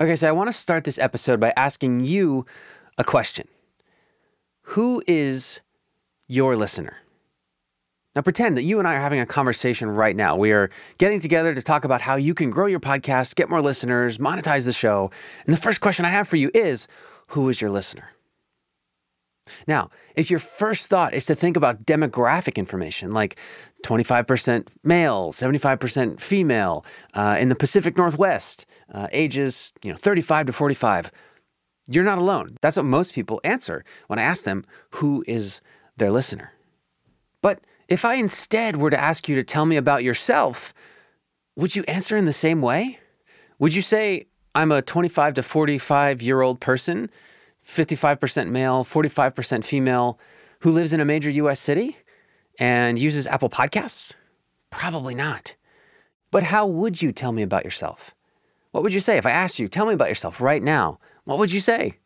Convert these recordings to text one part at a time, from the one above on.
Okay, so I want to start this episode by asking you a question Who is your listener? Now, pretend that you and I are having a conversation right now. We are getting together to talk about how you can grow your podcast, get more listeners, monetize the show. And the first question I have for you is Who is your listener? Now, if your first thought is to think about demographic information like 25% male, 75% female uh, in the Pacific Northwest, uh, ages you know 35 to 45, you're not alone. That's what most people answer when I ask them who is their listener. But if I instead were to ask you to tell me about yourself, would you answer in the same way? Would you say, I'm a 25 to 45 year old person 55% male, 45% female, who lives in a major US city and uses Apple Podcasts? Probably not. But how would you tell me about yourself? What would you say if I asked you, tell me about yourself right now? What would you say?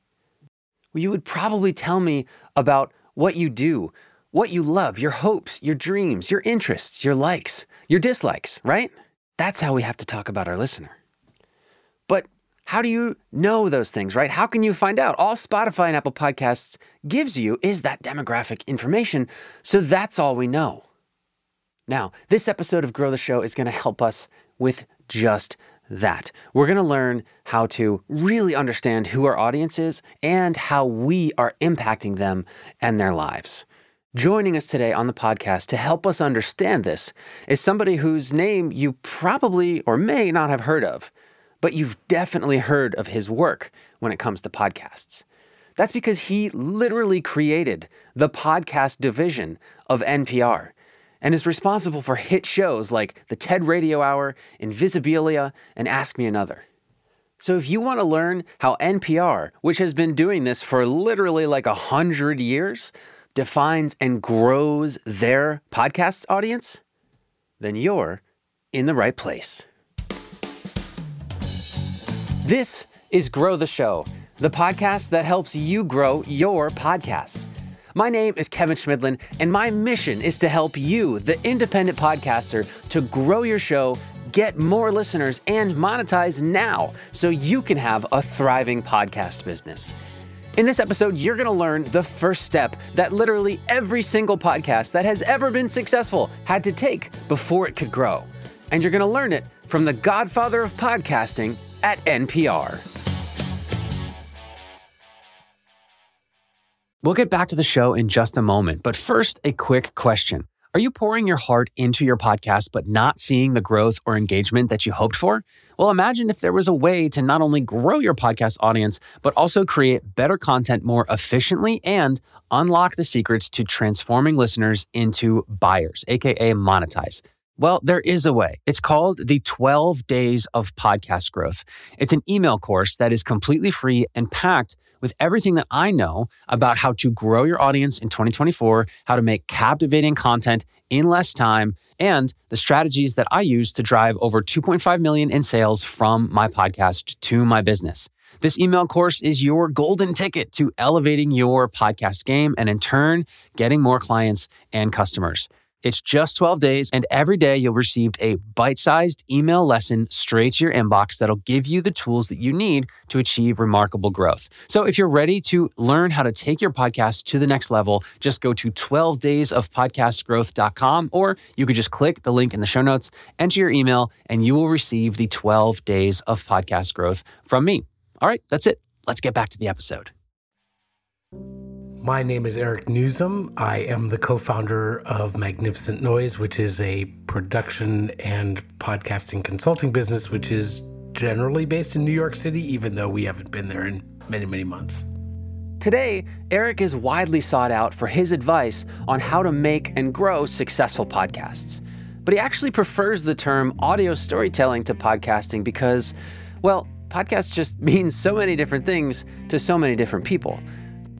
Well, you would probably tell me about what you do, what you love, your hopes, your dreams, your interests, your likes, your dislikes, right? That's how we have to talk about our listener. But how do you know those things, right? How can you find out? All Spotify and Apple Podcasts gives you is that demographic information. So that's all we know. Now, this episode of Grow the Show is going to help us with just that. We're going to learn how to really understand who our audience is and how we are impacting them and their lives. Joining us today on the podcast to help us understand this is somebody whose name you probably or may not have heard of but you've definitely heard of his work when it comes to podcasts. That's because he literally created the podcast division of NPR and is responsible for hit shows like the TED Radio Hour, Invisibilia, and Ask Me Another. So if you want to learn how NPR, which has been doing this for literally like a hundred years, defines and grows their podcast audience, then you're in the right place. This is Grow the Show, the podcast that helps you grow your podcast. My name is Kevin Chemidlin, and my mission is to help you, the independent podcaster, to grow your show, get more listeners, and monetize now so you can have a thriving podcast business. In this episode, you're going to learn the first step that literally every single podcast that has ever been successful had to take before it could grow. And you're going to learn it from the godfather of podcasting, at NPR. We'll get back to the show in just a moment, but first, a quick question. Are you pouring your heart into your podcast but not seeing the growth or engagement that you hoped for? Well, imagine if there was a way to not only grow your podcast audience, but also create better content more efficiently and unlock the secrets to transforming listeners into buyers, aka monetize. Well, there is a way. It's called the 12 Days of Podcast Growth. It's an email course that is completely free and packed with everything that I know about how to grow your audience in 2024, how to make captivating content in less time, and the strategies that I use to drive over 2.5 million in sales from my podcast to my business. This email course is your golden ticket to elevating your podcast game and in turn, getting more clients and customers. It's just 12 days, and every day you'll receive a bite sized email lesson straight to your inbox that'll give you the tools that you need to achieve remarkable growth. So, if you're ready to learn how to take your podcast to the next level, just go to 12daysofpodcastgrowth.com, or you could just click the link in the show notes, enter your email, and you will receive the 12 days of podcast growth from me. All right, that's it. Let's get back to the episode. My name is Eric Nuzum. I am the co founder of Magnificent Noise, which is a production and podcasting consulting business, which is generally based in New York City, even though we haven't been there in many, many months. Today, Eric is widely sought out for his advice on how to make and grow successful podcasts. But he actually prefers the term audio storytelling to podcasting because, well, podcast just means so many different things to so many different people.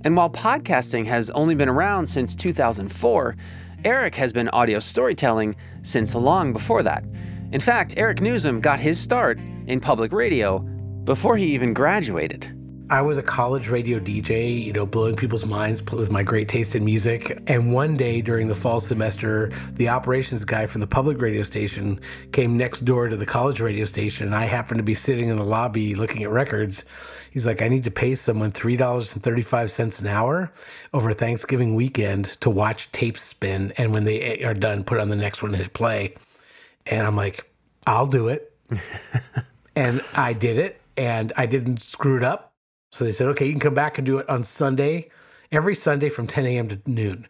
And while podcasting has only been around since 2004, Eric has been audio storytelling since long before that. In fact, Eric Nuzum got his start in public radio before he even graduated. I was a college radio DJ, you know, blowing people's minds with my great taste in music. And one day during the fall semester, the operations guy from the public radio station came next door to the college radio station. And I happened to be sitting in the lobby looking at records. He's like, I need to pay someone $3.35 an hour over Thanksgiving weekend to watch tapes spin. And when they are done, put on the next one and hit play. And I'm like, I'll do it. and I did it and I didn't screw it up. So they said, okay, you can come back and do it on Sunday, every Sunday from 10 a.m. to noon.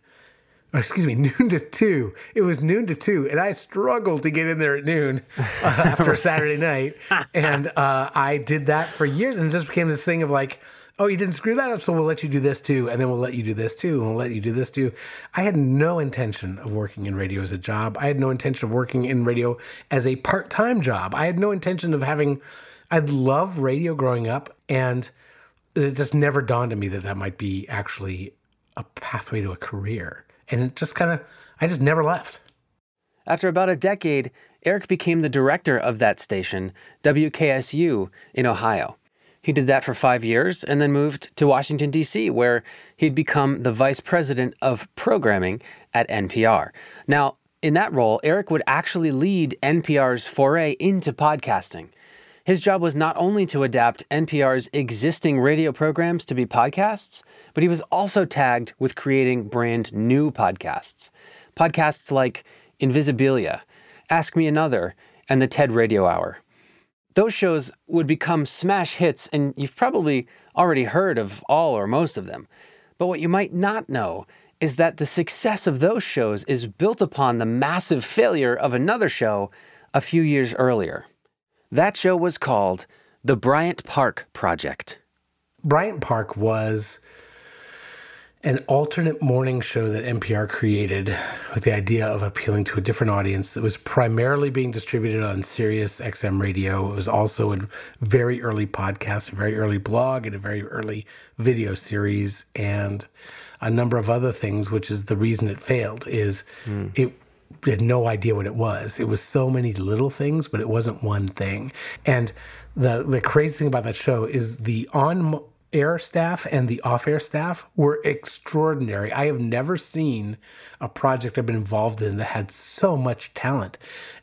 Or excuse me, noon to two. It was noon to two, and I struggled to get in there at noon uh, after Saturday night. And uh, I did that for years, and it just became this thing of like, oh, you didn't screw that up, so we'll let you do this too, and then we'll let you do this too, and we'll let you do this too. I had no intention of working in radio as a job. I had no intention of working in radio as a part time job. I had no intention of having. I'd love radio growing up, and Uh, it just never dawned on me that that might be actually a pathway to a career. And it just kind of, I just never left. After about a decade, Eric became the director of that station, WKSU, in Ohio. He did that for five years and then moved to Washington, D.C., where he'd become the vice president of programming at NPR. Now, in that role, Eric would actually lead NPR's foray into podcasting. His job was not only to adapt NPR's existing radio programs to be podcasts, but he was also tagged with creating brand new podcasts. Podcasts like Invisibilia, Ask Me Another, and the TED Radio Hour. Those shows would become smash hits, and you've probably already heard of all or most of them. But what you might not know is that the success of those shows is built upon the massive failure of another show a few years earlier. That show was called The Bryant Park Project. Bryant Park was an alternate morning show that NPR created with the idea of appealing to a different audience that was primarily being distributed on Sirius XM radio. It was also a very early podcast, a very early blog, and a very early video series, and a number of other things, which is the reason it failed, is mm. it had no idea what it was. It was so many little things, but it wasn't one thing. And the the crazy thing about that show is the on air staff and the off air staff were extraordinary. I have never seen a project I've been involved in that had so much talent.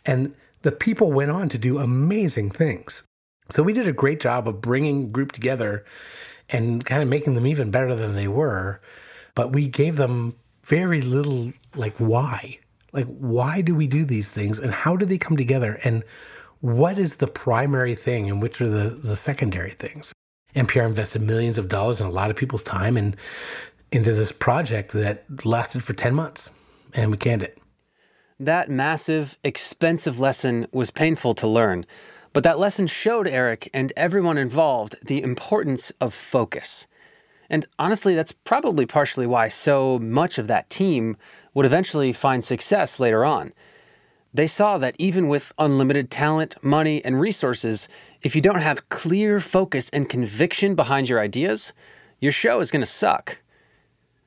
And the people went on to do amazing things. So we did a great job of bringing group together and kind of making them even better than they were. But we gave them very little like why like, why do we do these things and how do they come together? And what is the primary thing and which are the, the secondary things? NPR invested millions of dollars and a lot of people's time in, into this project that lasted for 10 months and we canned it. That massive, expensive lesson was painful to learn, but that lesson showed Eric and everyone involved the importance of focus. And honestly, that's probably partially why so much of that team would eventually find success later on. They saw that even with unlimited talent, money, and resources, if you don't have clear focus and conviction behind your ideas, your show is going to suck.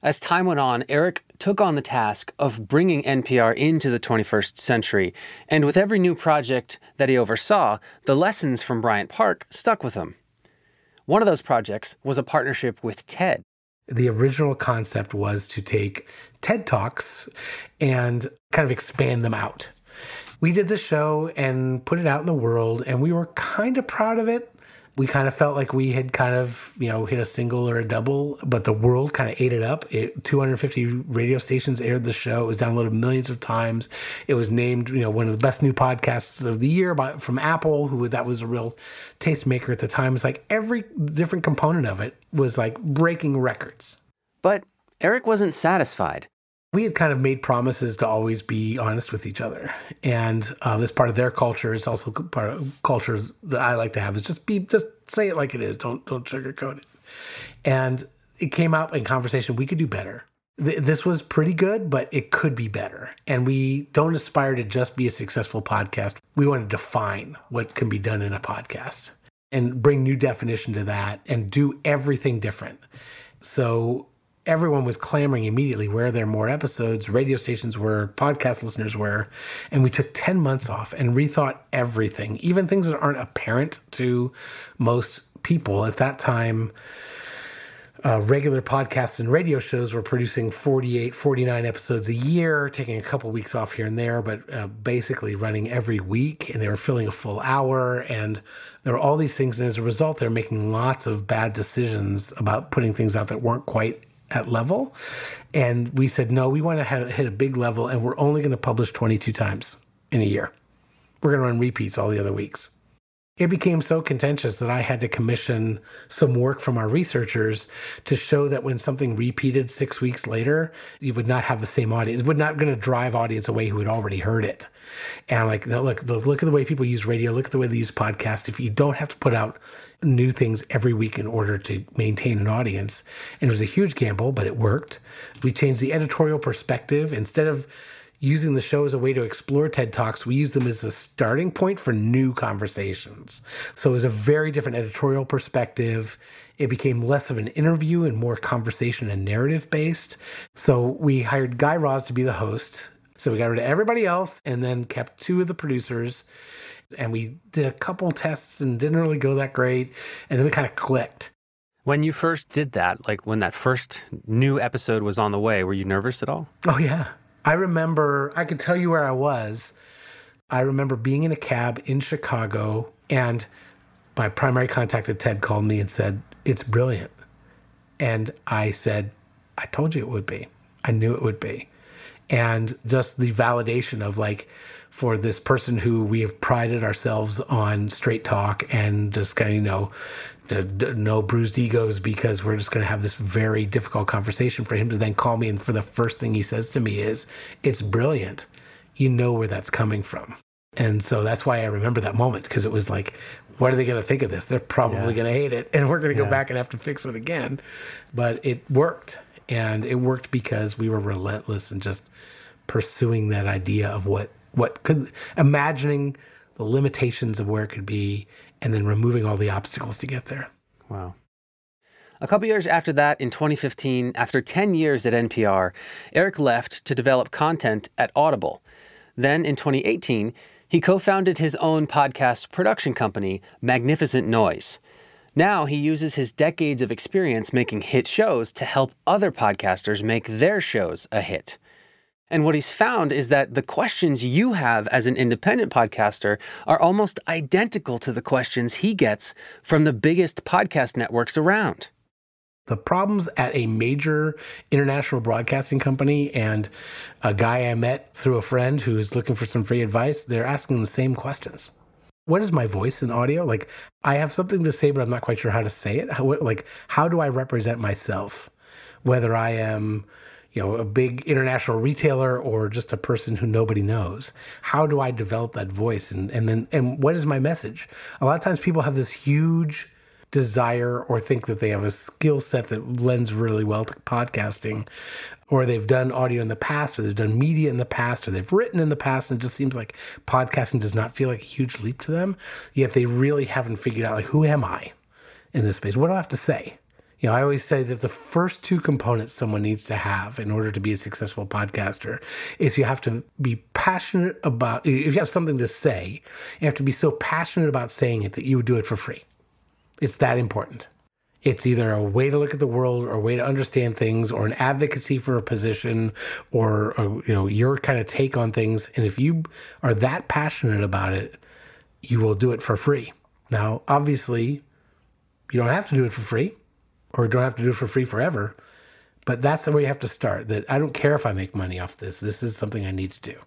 As time went on, Eric took on the task of bringing NPR into the 21st century, and with every new project that he oversaw, the lessons from Bryant Park stuck with him. One of those projects was a partnership with TED. The original concept was to take TED Talks and kind of expand them out. We did the show and put it out in the world, and we were kind of proud of it. We kind of felt like we had kind of, you know, hit a single or a double, but the world kind of ate it up. It, 250 radio stations aired the show. It was downloaded millions of times. It was named, you know, one of the best new podcasts of the year by, from Apple, who that was a real tastemaker at the time. It's like every different component of it was like breaking records. But Eric wasn't satisfied we had kind of made promises to always be honest with each other, and um, this part of their culture is also part of cultures that I like to have is just be just say it like it is. Don't don't sugarcoat it. And it came out in conversation we could do better. this was pretty good, but it could be better. And we don't aspire to just be a successful podcast. We want to define what can be done in a podcast and bring new definition to that and do everything different. So everyone was clamoring immediately where there are more episodes, radio stations were, podcast listeners were. And we took 10 months off and rethought everything, even things that aren't apparent to most people. At that time, uh, regular podcasts and radio shows were producing 48, 49 episodes a year, taking a couple weeks off here and there, but uh, basically running every week. And they were filling a full hour. And there were all these things. And as a result, they're making lots of bad decisions about putting things out that weren't quite at level. And we said, no, we want to hit a big level, and we're only going to publish 22 times in a year. We're going to run repeats all the other weeks. It became so contentious that I had to commission some work from our researchers to show that when something repeated six weeks later, you would not have the same audience. It would not going to drive audience away who had already heard it. And I'm like, no, look, look at the way people use radio. Look at the way they use podcasts. If you don't have to put out new things every week in order to maintain an audience, and it was a huge gamble, but it worked. We changed the editorial perspective instead of using the show as a way to explore TED Talks, we use them as a starting point for new conversations. So it was a very different editorial perspective. It became less of an interview and more conversation and narrative based. So we hired Guy Raz to be the host. So we got rid of everybody else and then kept two of the producers. And we did a couple tests and didn't really go that great. And then we kind of clicked. When you first did that, like when that first new episode was on the way, were you nervous at all? Oh, yeah. I remember, I could tell you where I was. I remember being in a cab in Chicago, and my primary contact at TED called me and said, It's brilliant. And I said, I told you it would be. I knew it would be. And just the validation of like, for this person who we have prided ourselves on straight talk and just kind of, you know, no bruised egos because we're just going to have this very difficult conversation for him to then call me and for the first thing he says to me is it's brilliant. You know where that's coming from. And so that's why i remember that moment because it was like what are they going to think of this? They're probably yeah. going to hate it and we're going to go back and have to fix it again. But it worked and it worked because we were relentless and just pursuing that idea of what what could imagining the limitations of where it could be and then removing all the obstacles to get there. Wow. A couple years after that, in 2015, after 10 years at NPR, Eric left to develop content at Audible. Then in 2018, he co founded his own podcast production company, Magnificent Noise. Now he uses his decades of experience making hit shows to help other podcasters make their shows a hit. And what he's found is that the questions you have as an independent podcaster are almost identical to the questions he gets from the biggest podcast networks around. The problems at a major international broadcasting company and a guy I met through a friend who's looking for some free advice, they're asking the same questions. What is my voice in audio? Like, I have something to say, but I'm not quite sure how to say it. How, like, how do I represent myself? Whether I am you know, a big international retailer or just a person who nobody knows? How do I develop that voice? And, and then, and what is my message? A lot of times people have this huge desire or think that they have a skill set that lends really well to podcasting, or they've done audio in the past, or they've done media in the past, or they've written in the past, and it just seems like podcasting does not feel like a huge leap to them. Yet they really haven't figured out, like, who am I in this space? What do I have to say? You know, I always say that the first two components someone needs to have in order to be a successful podcaster is you have to be passionate about, if you have something to say, you have to be so passionate about saying it that you would do it for free. It's that important. It's either a way to look at the world or a way to understand things or an advocacy for a position or, a, you know, your kind of take on things. And if you are that passionate about it, you will do it for free. Now, obviously, you don't have to do it for free or don't have to do it for free forever. But that's the way you have to start. That I don't care if I make money off this. This is something I need to do.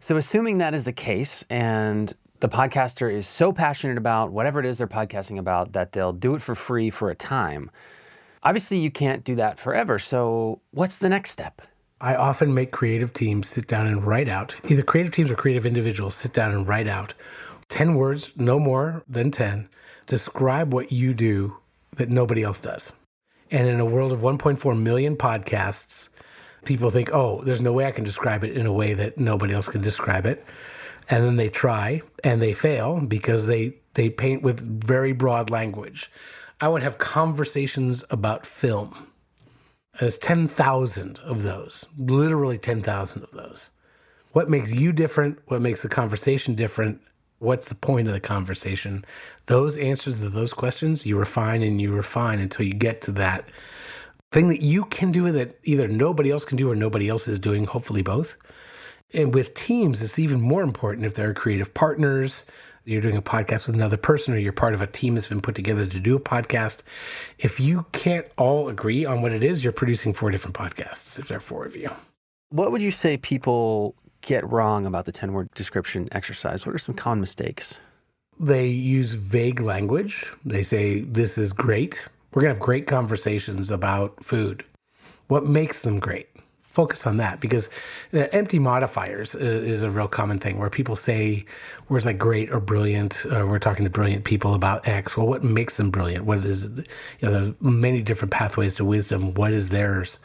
So, assuming that is the case, and the podcaster is so passionate about whatever it is they're podcasting about that they'll do it for free for a time. Obviously, you can't do that forever. So, what's the next step? I often make creative teams sit down and write out, either creative teams or creative individuals sit down and write out 10 words, no more than 10, describe what you do that nobody else does. And in a world of 1.4 million podcasts, people think, oh, there's no way I can describe it in a way that nobody else can describe it. And then they try and they fail because they, they paint with very broad language. I would have conversations about film. There's 10,000 of those, literally 10,000 of those. What makes you different? What makes the conversation different? What's the point of the conversation? Those answers to those questions, you refine and you refine until you get to that thing that you can do that either nobody else can do or nobody else is doing, hopefully both. And with teams, it's even more important if there are creative partners, you're doing a podcast with another person, or you're part of a team that's been put together to do a podcast. If you can't all agree on what it is, you're producing four different podcasts if there are four of you. What would you say people get wrong about the 10 word description exercise? What are some common mistakes? They use vague language. They say, This is great. We're going to have great conversations about food. What makes them great? Focus on that because the empty modifiers is a real common thing where people say words like great or brilliant. Uh, we're talking to brilliant people about X. Well, what makes them brilliant? What is, you know, there's many different pathways to wisdom. What is theirs?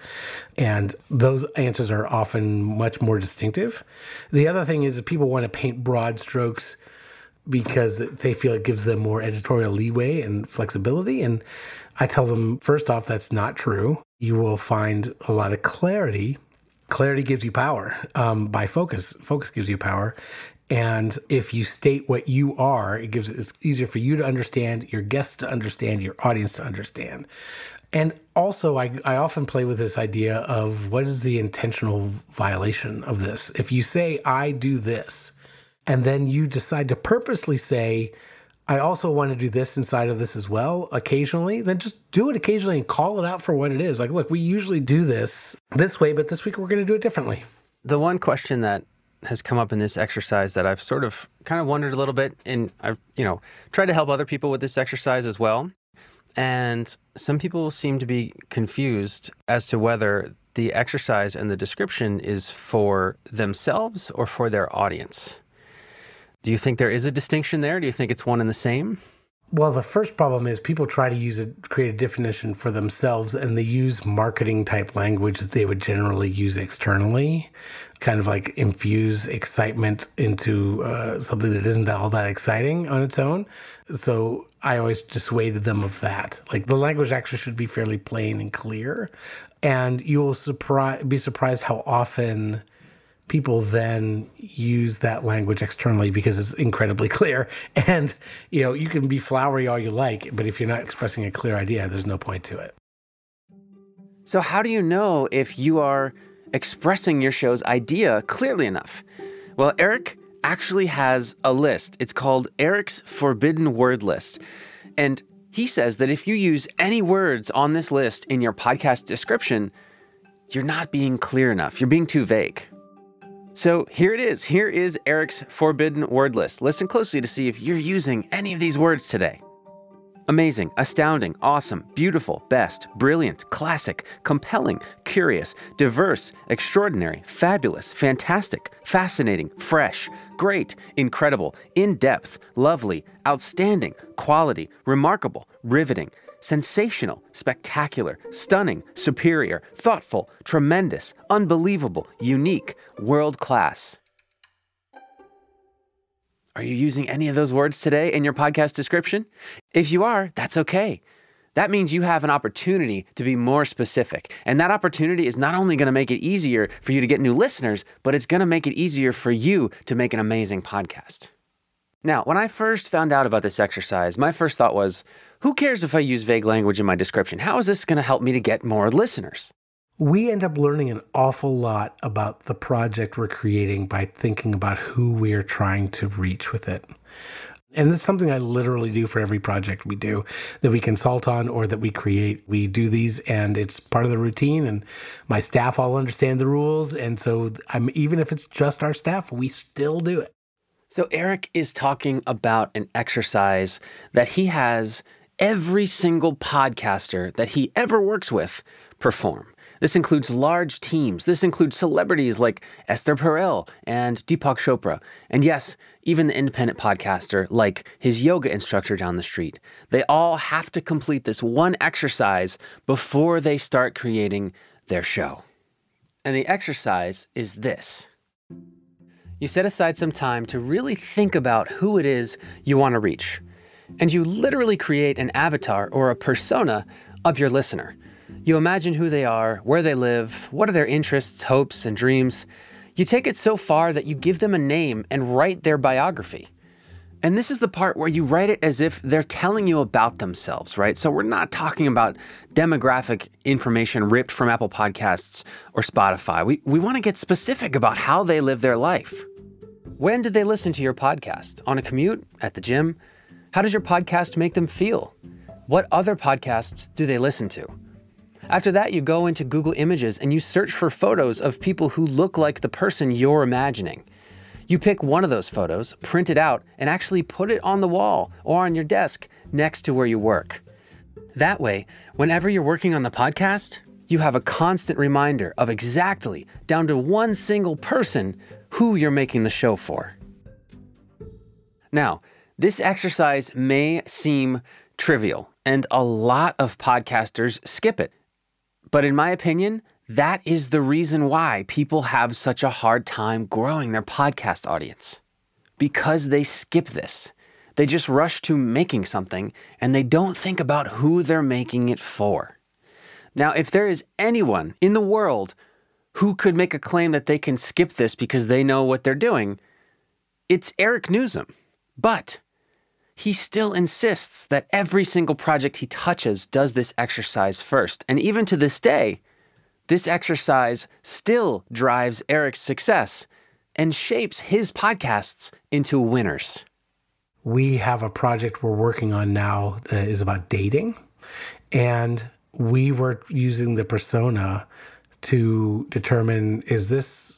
And those answers are often much more distinctive. The other thing is that people want to paint broad strokes because they feel it gives them more editorial leeway and flexibility. And I tell them, first off, that's not true you will find a lot of clarity. Clarity gives you power um, by focus. Focus gives you power. And if you state what you are, it gives it's easier for you to understand, your guests to understand, your audience to understand. And also, I, I often play with this idea of what is the intentional violation of this? If you say, I do this, and then you decide to purposely say, I also want to do this inside of this as well occasionally, then just do it occasionally and call it out for what it is. Like, look, we usually do this this way, but this week we're going to do it differently. The one question that has come up in this exercise that I've sort of kind of wondered a little bit, and I've, you know, tried to help other people with this exercise as well. And some people seem to be confused as to whether the exercise and the description is for themselves or for their audience. Do you think there is a distinction there? Do you think it's one and the same? Well, the first problem is people try to use a create a definition for themselves and they use marketing type language that they would generally use externally, kind of like infuse excitement into uh, something that isn't all that exciting on its own. So I always dissuaded them of that. Like the language actually should be fairly plain and clear. And you'll surprise, be surprised how often people then use that language externally because it's incredibly clear. And, you know, you can be flowery all you like, but if you're not expressing a clear idea, there's no point to it. So, how do you know if you are expressing your show's idea clearly enough? Well, Eric actually has a list. It's called Eric's Forbidden Word List. And he says that if you use any words on this list in your podcast description, you're not being clear enough. You're being too vague. So here it is. Here is Eric's forbidden word list. Listen closely to see if you're using any of these words today. Amazing, astounding, awesome, beautiful, best, brilliant, classic, compelling, curious, diverse, extraordinary, fabulous, fantastic, fascinating, fresh, great, incredible, in depth, lovely, outstanding, quality, remarkable, riveting, sensational, spectacular, stunning, superior, thoughtful, tremendous, unbelievable, unique, world class. Are you using any of those words today in your podcast description? If you are, that's okay. That means you have an opportunity to be more specific. And that opportunity is not only going to make it easier for you to get new listeners, but it's going to make it easier for you to make an amazing podcast. Now, when I first found out about this exercise, my first thought was, who cares if I use vague language in my description? How is this going to help me to get more listeners? We end up learning an awful lot about the project we're creating by thinking about who we are trying to reach with it. And it's something I literally do for every project we do that we consult on or that we create. We do these and it's part of the routine and my staff all understand the rules. And so I'm even if it's just our staff, we still do it. So, Eric is talking about an exercise that he has every single podcaster that he ever works with perform. This includes large teams. This includes celebrities like Esther Perel and Deepak Chopra. And yes, even the independent podcaster like his yoga instructor down the street. They all have to complete this one exercise before they start creating their show. And the exercise is this you set aside some time to really think about who it is you want to reach. And you literally create an avatar or a persona of your listener. You imagine who they are, where they live, what are their interests, hopes, and dreams. You take it so far that you give them a name and write their biography. And this is the part where you write it as if they're telling you about themselves, right? So we're not talking about demographic information ripped from Apple Podcasts or Spotify. We, we want to get specific about how they live their life. When did they listen to your podcast? On a commute? At the gym? How does your podcast make them feel? What other podcasts do they listen to? After that, you go into Google Images and you search for photos of people who look like the person you're imagining. You pick one of those photos, print it out, and actually put it on the wall or on your desk next to where you work. That way, whenever you're working on the podcast, you have a constant reminder of exactly, down to one single person, who you're making the show for. Now, this exercise may seem trivial, and a lot of podcasters skip it. But in my opinion, that is the reason why people have such a hard time growing their podcast audience. Because they skip this. They just rush to making something and they don't think about who they're making it for. Now, if there is anyone in the world who could make a claim that they can skip this because they know what they're doing, it's Eric Nuzum. But he still insists that every single project he touches does this exercise first. And even to this day, this exercise still drives Eric's success and shapes his podcasts into winners. We have a project we're working on now that is about dating. And we were using the persona to determine is this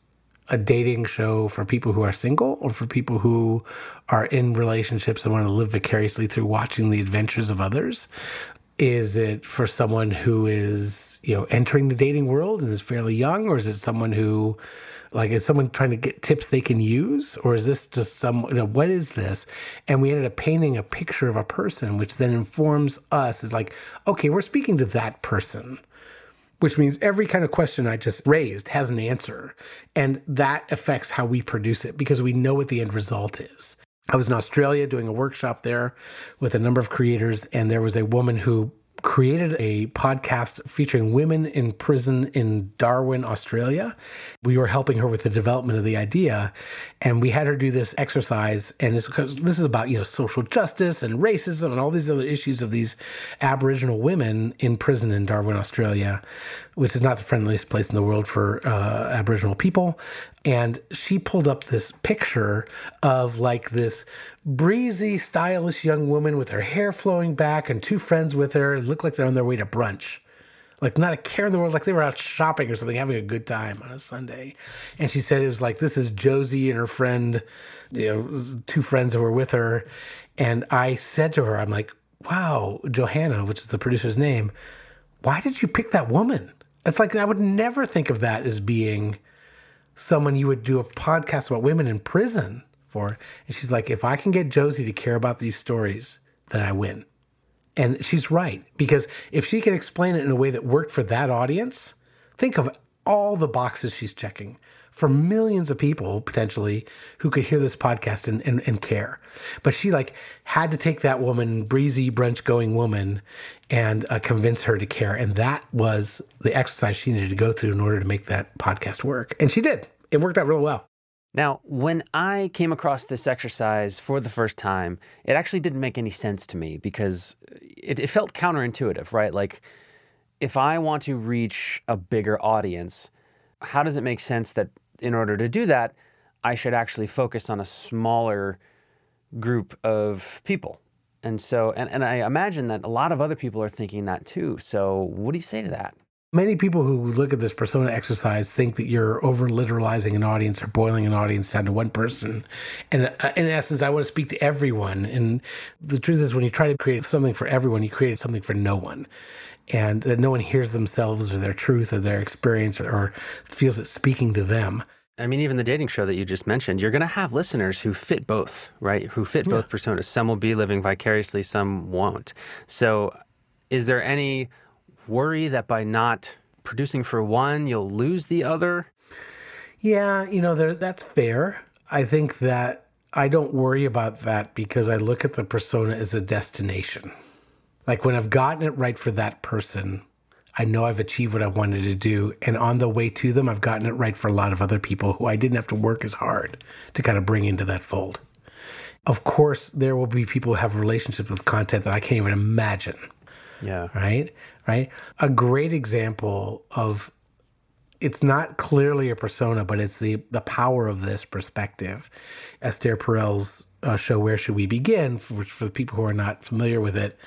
a dating show for people who are single or for people who are in relationships and want to live vicariously through watching the adventures of others? Is it for someone who is you know entering the dating world and is fairly young, or is it someone who like is someone trying to get tips they can use? Or is this just some you know what is this? And we ended up painting a picture of a person which then informs us is like okay we're speaking to that person which means every kind of question i just raised has an answer. And that affects how we produce it because we know what the end result is. I was in australia doing a workshop there with a number of creators and there was a woman who created a podcast featuring women in prison in Darwin, Australia. We were helping her with the development of the idea, and we had her do this exercise. And this, is about you know social justice and racism and all these other issues of these Aboriginal women in prison in Darwin, Australia, which is not the friendliest place in the world for uh, Aboriginal people. And she pulled up this picture of like this breezy, stylish young woman with her hair flowing back and two friends with her. It looked like they're on their way to brunch. Like not a care in the world, like they were out shopping or something, having a good time on a Sunday. And she said it was like this is Josie and her friend, you know, two friends who were with her. And I said to her, I'm like, wow, Johanna, which is the producer's name, why did you pick that woman? It's like I would never think of that as being someone you would do a podcast about women in prison for. And she's like, if I can get Josie to care about these stories, then I win. And she's right, because if she can explain it in a way that worked for that audience, think of all the boxes she's checking for millions of people potentially who could hear this podcast and, and, and care. But she like had to take that woman, breezy brunch going woman, and uh, convince her to care. And that was the exercise she needed to go through in order to make that podcast work. And she did. It worked out really well. Now, when I came across this exercise for the first time, it actually didn't make any sense to me because it, it, felt counterintuitive, right? Like, if I want to reach a bigger audience, how does it make sense that in order to do that, I should actually focus on a smaller group of people? And so, and, and I imagine that a lot of other people are thinking that too. So, what do you say to that? Many people who look at this persona exercise think that you're over literalizing an audience or boiling an audience down to one person. And uh, in essence, I want to speak to everyone. And the truth is, when you try to create something for everyone, you create something for no one. And that no one hears themselves or their truth or their experience or, or feels it speaking to them. I mean, even the dating show that you just mentioned, you're going to have listeners who fit both, right? Who fit both yeah. personas. Some will be living vicariously, some won't. So, is there any worry that by not producing for one, you'll lose the other? Yeah, you know, there, that's fair. I think that I don't worry about that because I look at the persona as a destination. Like when I've gotten it right for that person, I know I've achieved what I wanted to do. And on the way to them, I've gotten it right for a lot of other people who I didn't have to work as hard to kind of bring into that fold. Of course, there will be people who have relationships with content that I can't even imagine. Yeah. Right? Right? A great example of it's not clearly a persona, but it's the the power of this perspective. Esther Perel's uh, show "Where Should We Begin" for, for the people who are not familiar with it.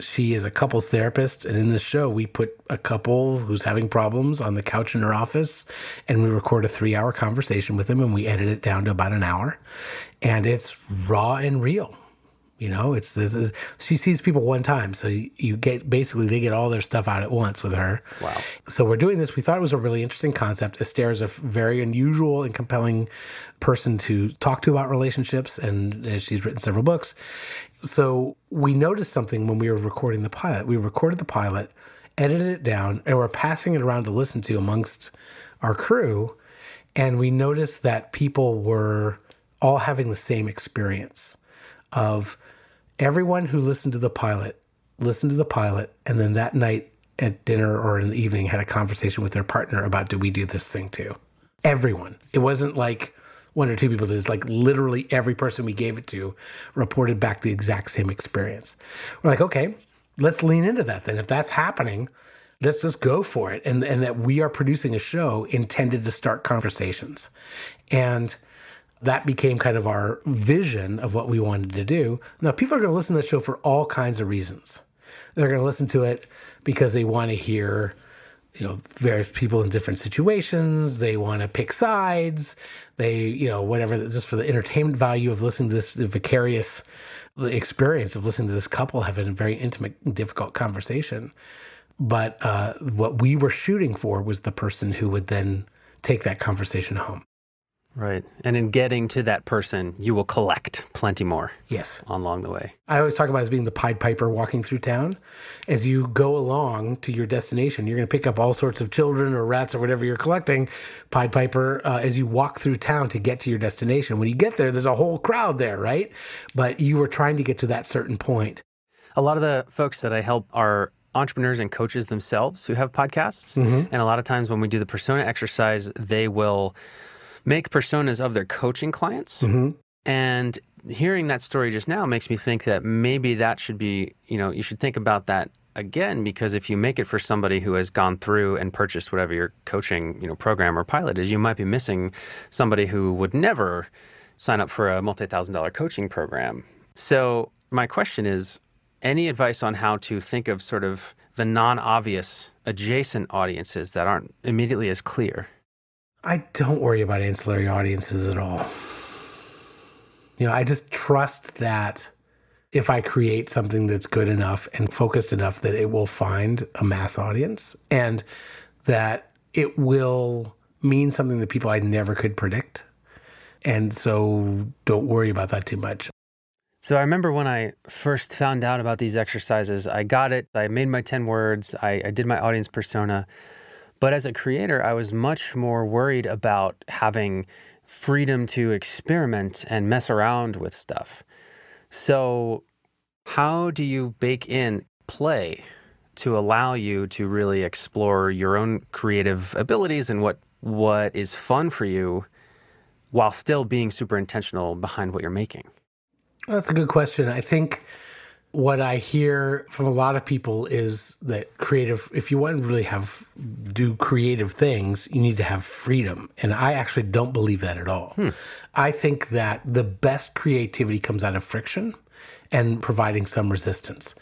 She is a couples therapist, and in this show, we put a couple who's having problems on the couch in her office, and we record a three-hour conversation with them, and we edit it down to about an hour, and it's raw and real. You know, it's this is she sees people one time, so you, you, get basically they get all their stuff out at once with her. Wow! So we're doing this. We thought it was a really interesting concept. Esther is a very unusual and compelling person to talk to about relationships, and uh, she's written several books. So we noticed something when we were recording the pilot. We recorded the pilot, edited it down, and we're passing it around to listen to amongst our crew, and we noticed that people were all having the same experience of everyone who listened to the pilot listened to the pilot and then that night at dinner or in the evening had a conversation with their partner about do we do this thing too? Everyone. It wasn't like one or two people did it's like literally every person we gave it to reported back the exact same experience. We're like okay let's lean into that then. If that's happening let's just go for it. And and that we are producing a show intended to start conversations. And that became kind of our vision of what we wanted to do. Now, people are going to listen to the show for all kinds of reasons. They're going to listen to it because they want to hear, you know, various people in different situations. They want to pick sides. They, you know, whatever, just for the entertainment value of listening to this vicarious experience of listening to this couple have a very intimate difficult conversation. But uh, what we were shooting for was the person who would then take that conversation home. Right. And in getting to that person, you will collect plenty more. Yes. Along the way. I always talk about as being the Pied Piper walking through town. As you go along to your destination, you're going to pick up all sorts of children or rats or whatever you're collecting. Pied Piper, uh, as you walk through town to get to your destination. When you get there, there's a whole crowd there, right? But you were trying to get to that certain point. A lot of the folks that I help are entrepreneurs and coaches themselves who have podcasts. Mm-hmm. And a lot of times when we do the persona exercise, they will make personas of their coaching clients. Mm-hmm. And hearing that story just now makes me think that maybe that should be, you know, you should think about that again because if you make it for somebody who has gone through and purchased whatever your coaching, you know, program or pilot is, you might be missing somebody who would never sign up for a multi-thousand dollar coaching program. So, my question is any advice on how to think of sort of the non-obvious adjacent audiences that aren't immediately as clear? I don't worry about ancillary audiences at all. You know, I just trust that if I create something that's good enough and focused enough that it will find a mass audience and that it will mean something that people I never could predict. And so don't worry about that too much. So I remember when I first found out about these exercises, I got it. I made my 10 words, I, I did my audience persona. But as a creator, I was much more worried about having freedom to experiment and mess around with stuff. So, how do you bake in play to allow you to really explore your own creative abilities and what what is fun for you while still being super intentional behind what you're making? That's a good question. I think what I hear from a lot of people is that creative, if you want to really have do creative things, you need to have freedom. And I actually don't believe that at all. Hmm. I think that the best creativity comes out of friction and providing some resistance.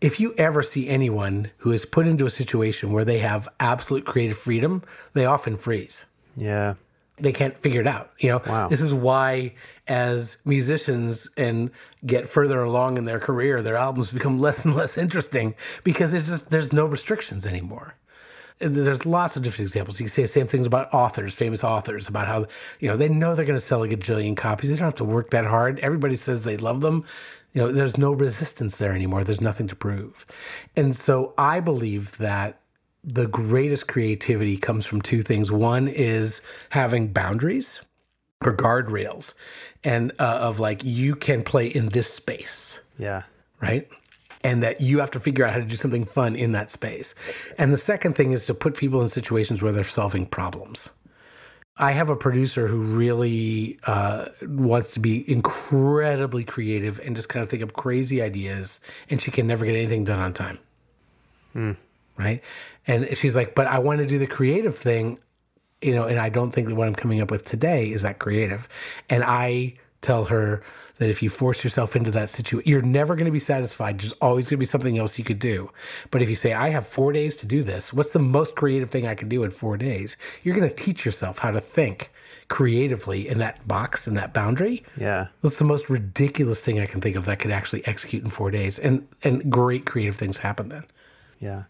If you ever see anyone who is put into a situation where they have absolute creative freedom, they often freeze. Yeah they can't figure it out. You know, wow. this is why as musicians and get further along in their career, their albums become less and less interesting because it's just there's no restrictions anymore. There's lots of different examples. You can say the same things about authors, famous authors, about how you know they know they're going to sell a gajillion copies. They don't have to work that hard. Everybody says they love them. You know, there's no resistance there anymore. There's nothing to prove, and so I believe that the greatest creativity comes from two things. One is having boundaries or guardrails, and uh, of like you can play in this space. Yeah. Right. And that you have to figure out how to do something fun in that space. And the second thing is to put people in situations where they're solving problems. I have a producer who really uh, wants to be incredibly creative and just kind of think up crazy ideas, and she can never get anything done on time. Right. And she's like, but I want to do the creative thing, you know, and I don't think that what I'm coming up with today is that creative. And I tell her that if you force yourself into that situation, you're never going to be satisfied. There's always going to be something else you could do. But if you say, I have four days to do this, what's the most creative thing I can do in four days? You're going to teach yourself how to think creatively in that box, in that boundary. Yeah. That's the most ridiculous thing I can think of that could actually execute in four days. And, and great creative things happen then. Yeah.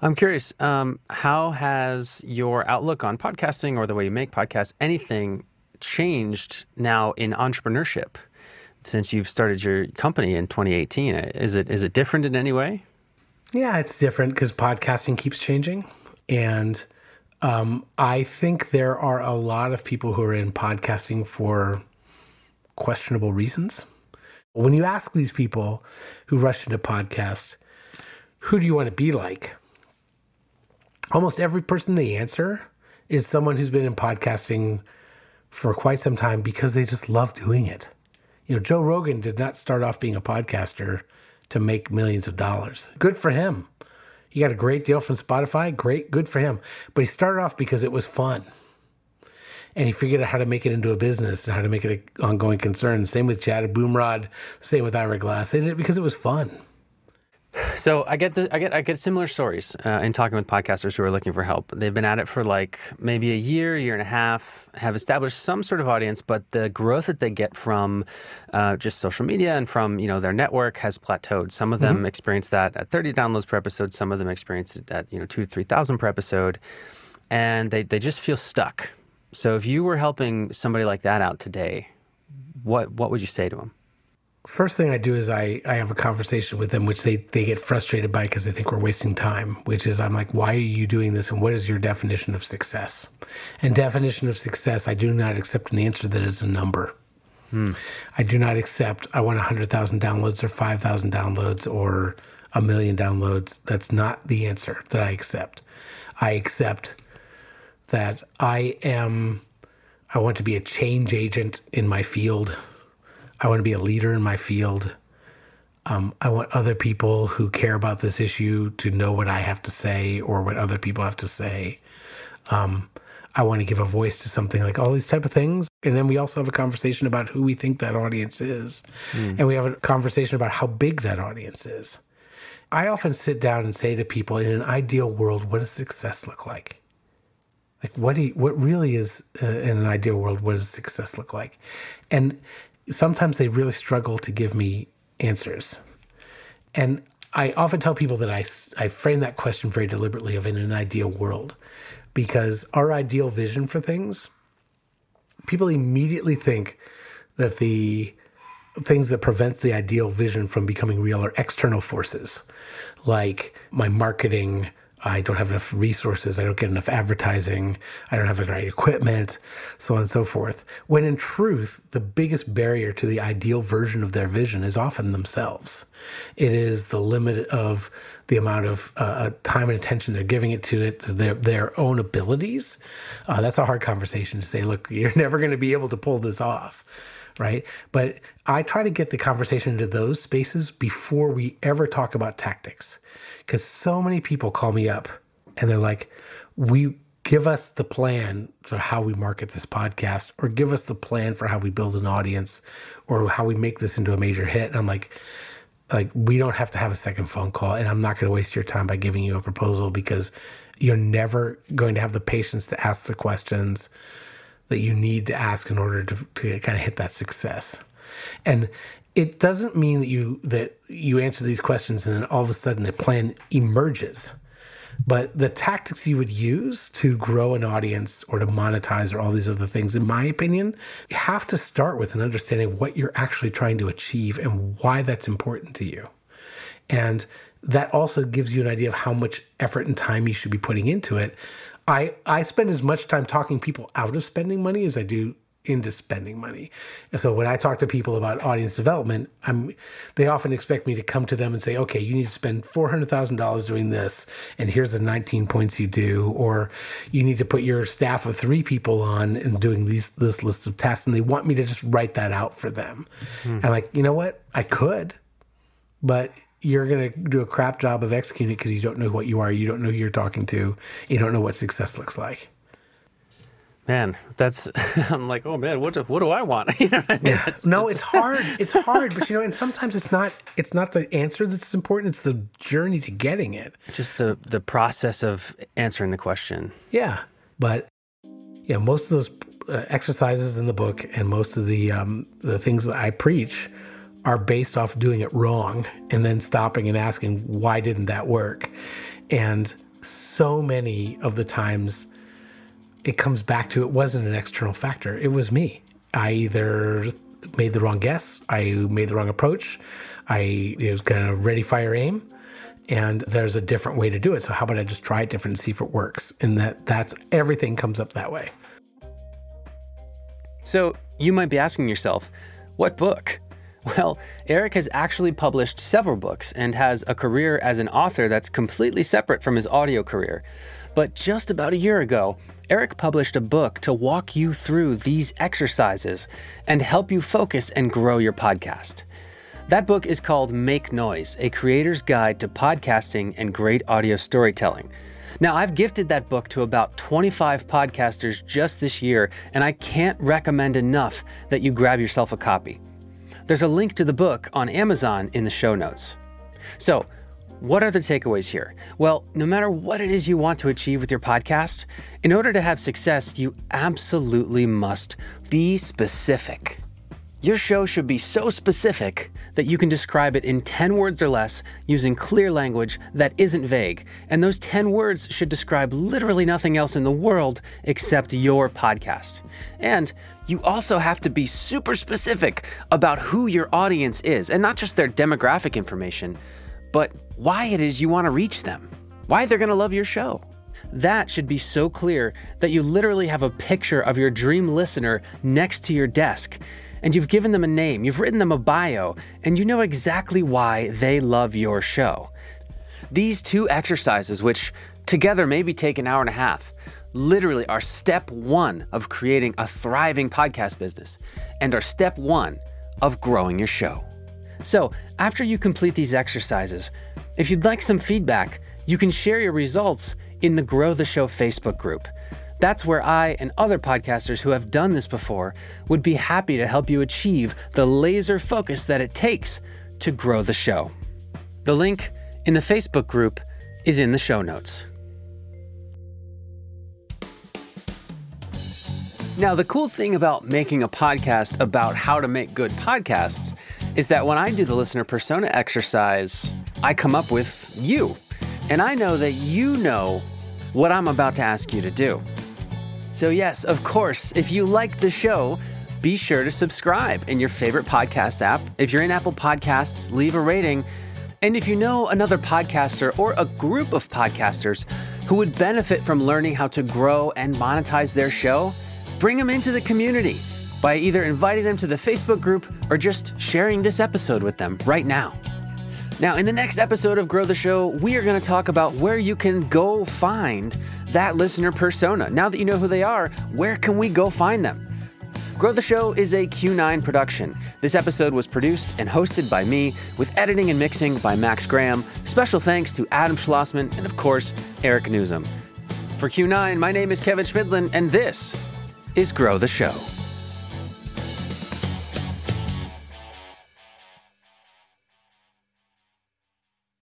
I'm curious, um, how has your outlook on podcasting or the way you make podcasts, anything changed now in entrepreneurship since you've started your company in 2018? Is it is it different in any way? Yeah, it's different because podcasting keeps changing. And um, I think there are a lot of people who are in podcasting for questionable reasons. When you ask these people who rush into podcasts, who do you want to be like? Almost every person they answer is someone who's been in podcasting for quite some time because they just love doing it. You know, Joe Rogan did not start off being a podcaster to make millions of dollars. Good for him. He got a great deal from Spotify. Great, good for him. But he started off because it was fun. And he figured out how to make it into a business and how to make it an ongoing concern. Same with Jad Abumrad, same with Ira Glass. They did it because it was fun. So I get the, I get I get similar stories uh, in talking with podcasters who are looking for help. They've been at it for like maybe a year, year and a half, have established some sort of audience, but the growth that they get from uh, just social media and from you know their network has plateaued. Some of them mm-hmm. experience that at 30 downloads per episode. Some of them experience it at you know two, three thousand per episode, and they they just feel stuck. So if you were helping somebody like that out today, what what would you say to them? First thing I do is I, I have a conversation with them, which they, they get frustrated by because they think we're wasting time, which is I'm like, why are you doing this? And what is your definition of success? And definition of success, I do not accept an answer that is a number. Hmm. I do not accept, I want 100,000 downloads or 5,000 downloads or a million downloads. That's not the answer that I accept. I accept that I am, I want to be a change agent in my field. I want to be a leader in my field. Um, I want other people who care about this issue to know what I have to say or what other people have to say. Um, I want to give a voice to something like all these type of things. And then we also have a conversation about who we think that audience is. Mm. And we have a conversation about how big that audience is. I often sit down and say to people, in an ideal world, what does success look like? Like what do you, what really is uh, in an ideal world? What does success look like? And sometimes they really struggle to give me answers. And I often tell people that I, I frame that question very deliberately of in an ideal world because our ideal vision for things, people immediately think that the things that prevents the ideal vision from becoming real are external forces like my marketing I don't have enough resources. I don't get enough advertising. I don't have the right equipment, so on and so forth. When in truth, the biggest barrier to the ideal version of their vision is often themselves. It is the limit of the amount of uh, uh time and attention they're giving it to it, their, their own abilities. Uh, that's a hard conversation to say, look, you're never going to be able to pull this off right? But I try to get the conversation into those spaces before we ever talk about tactics because so many people call me up and they're like, we give us the plan for how we market this podcast or give us the plan for how we build an audience or how we make this into a major hit. And I'm like, like we don't have to have a second phone call and I'm not going to waste your time by giving you a proposal because you're never going to have the patience to ask the questions that you need to ask in order to, to kind of hit that success. And it doesn't mean that you that you answer these questions and then all of a sudden a plan emerges. But the tactics you would use to grow an audience or to monetize or all these other things in my opinion you have to start with an understanding of what you're actually trying to achieve and why that's important to you. And that also gives you an idea of how much effort and time you should be putting into it. I i spend as much time talking people out of spending money as i do into spending money. And so when I talk to people about audience development, I'm they often expect me to come to them and say, "Okay, you need to spend $400,000 doing this and here's the 19 points you do or you need to put your staff of 3 people on and doing these this list of tasks." And they want me to just write that out for them. Mm. And like, "You know what? I could, but you're going to do a crap job of executing it because you don't know what you are, you don't know who you're talking to, you don't know what success looks like." Man, that's I'm like, oh man, what do, what do I want? you know I mean? yeah. no, it's hard. It's hard, but you know, and sometimes it's not it's not the answer that's important. It's the journey to getting it. Just the the process of answering the question. Yeah, but yeah, most of those uh, exercises in the book and most of the um, the things that I preach are based off doing it wrong and then stopping and asking why didn't that work, and so many of the times it comes back to it wasn't an external factor. It was me. I either made the wrong guess, I made the wrong approach, I was kind of ready, fire, aim, and there's a different way to do it. So how about I just try it different and see if it works? And that that's everything comes up that way. So you might be asking yourself, what book? Well, Eric has actually published several books and has a career as an author that's completely separate from his audio career. But just about a year ago, Eric published a book to walk you through these exercises and help you focus and grow your podcast. That book is called Make Noise A Creator's Guide to Podcasting and Great Audio Storytelling. Now, I've gifted that book to about 25 podcasters just this year, and I can't recommend enough that you grab yourself a copy. There's a link to the book on Amazon in the show notes. So, what are the takeaways here? Well, no matter what it is you want to achieve with your podcast, in order to have success, you absolutely must be specific. Your show should be so specific that you can describe it in 10 words or less using clear language that isn't vague. And those 10 words should describe literally nothing else in the world except your podcast. And you also have to be super specific about who your audience is, and not just their demographic information, but why it is you want to reach them, why they're going to love your show. That should be so clear that you literally have a picture of your dream listener next to your desk, and you've given them a name, you've written them a bio, and you know exactly why they love your show. These two exercises, which together maybe take an hour and a half, literally are step one of creating a thriving podcast business and are step one of growing your show. So, after you complete these exercises, if you'd like some feedback, you can share your results in the Grow the Show Facebook group. That's where I and other podcasters who have done this before would be happy to help you achieve the laser focus that it takes to grow the show. The link in the Facebook group is in the show notes. Now, the cool thing about making a podcast about how to make good podcasts is that when I do the listener persona exercise, I come up with you. And I know that you know what I'm about to ask you to do. So, yes, of course, if you like the show, be sure to subscribe in your favorite podcast app. If you're in Apple Podcasts, leave a rating. And if you know another podcaster or a group of podcasters who would benefit from learning how to grow and monetize their show, bring them into the community by either inviting them to the Facebook group or just sharing this episode with them right now. Now, in the next episode of Grow the Show, we are going to talk about where you can go find that listener persona. Now that you know who they are, where can we go find them? Grow the Show is a Q9 production. This episode was produced and hosted by me, with editing and mixing by Max Graham. Special thanks to Adam Schlossman and, of course, Eric Nuzum. For Q9, my name is Kevin Chemidlin, and this is Grow the Show.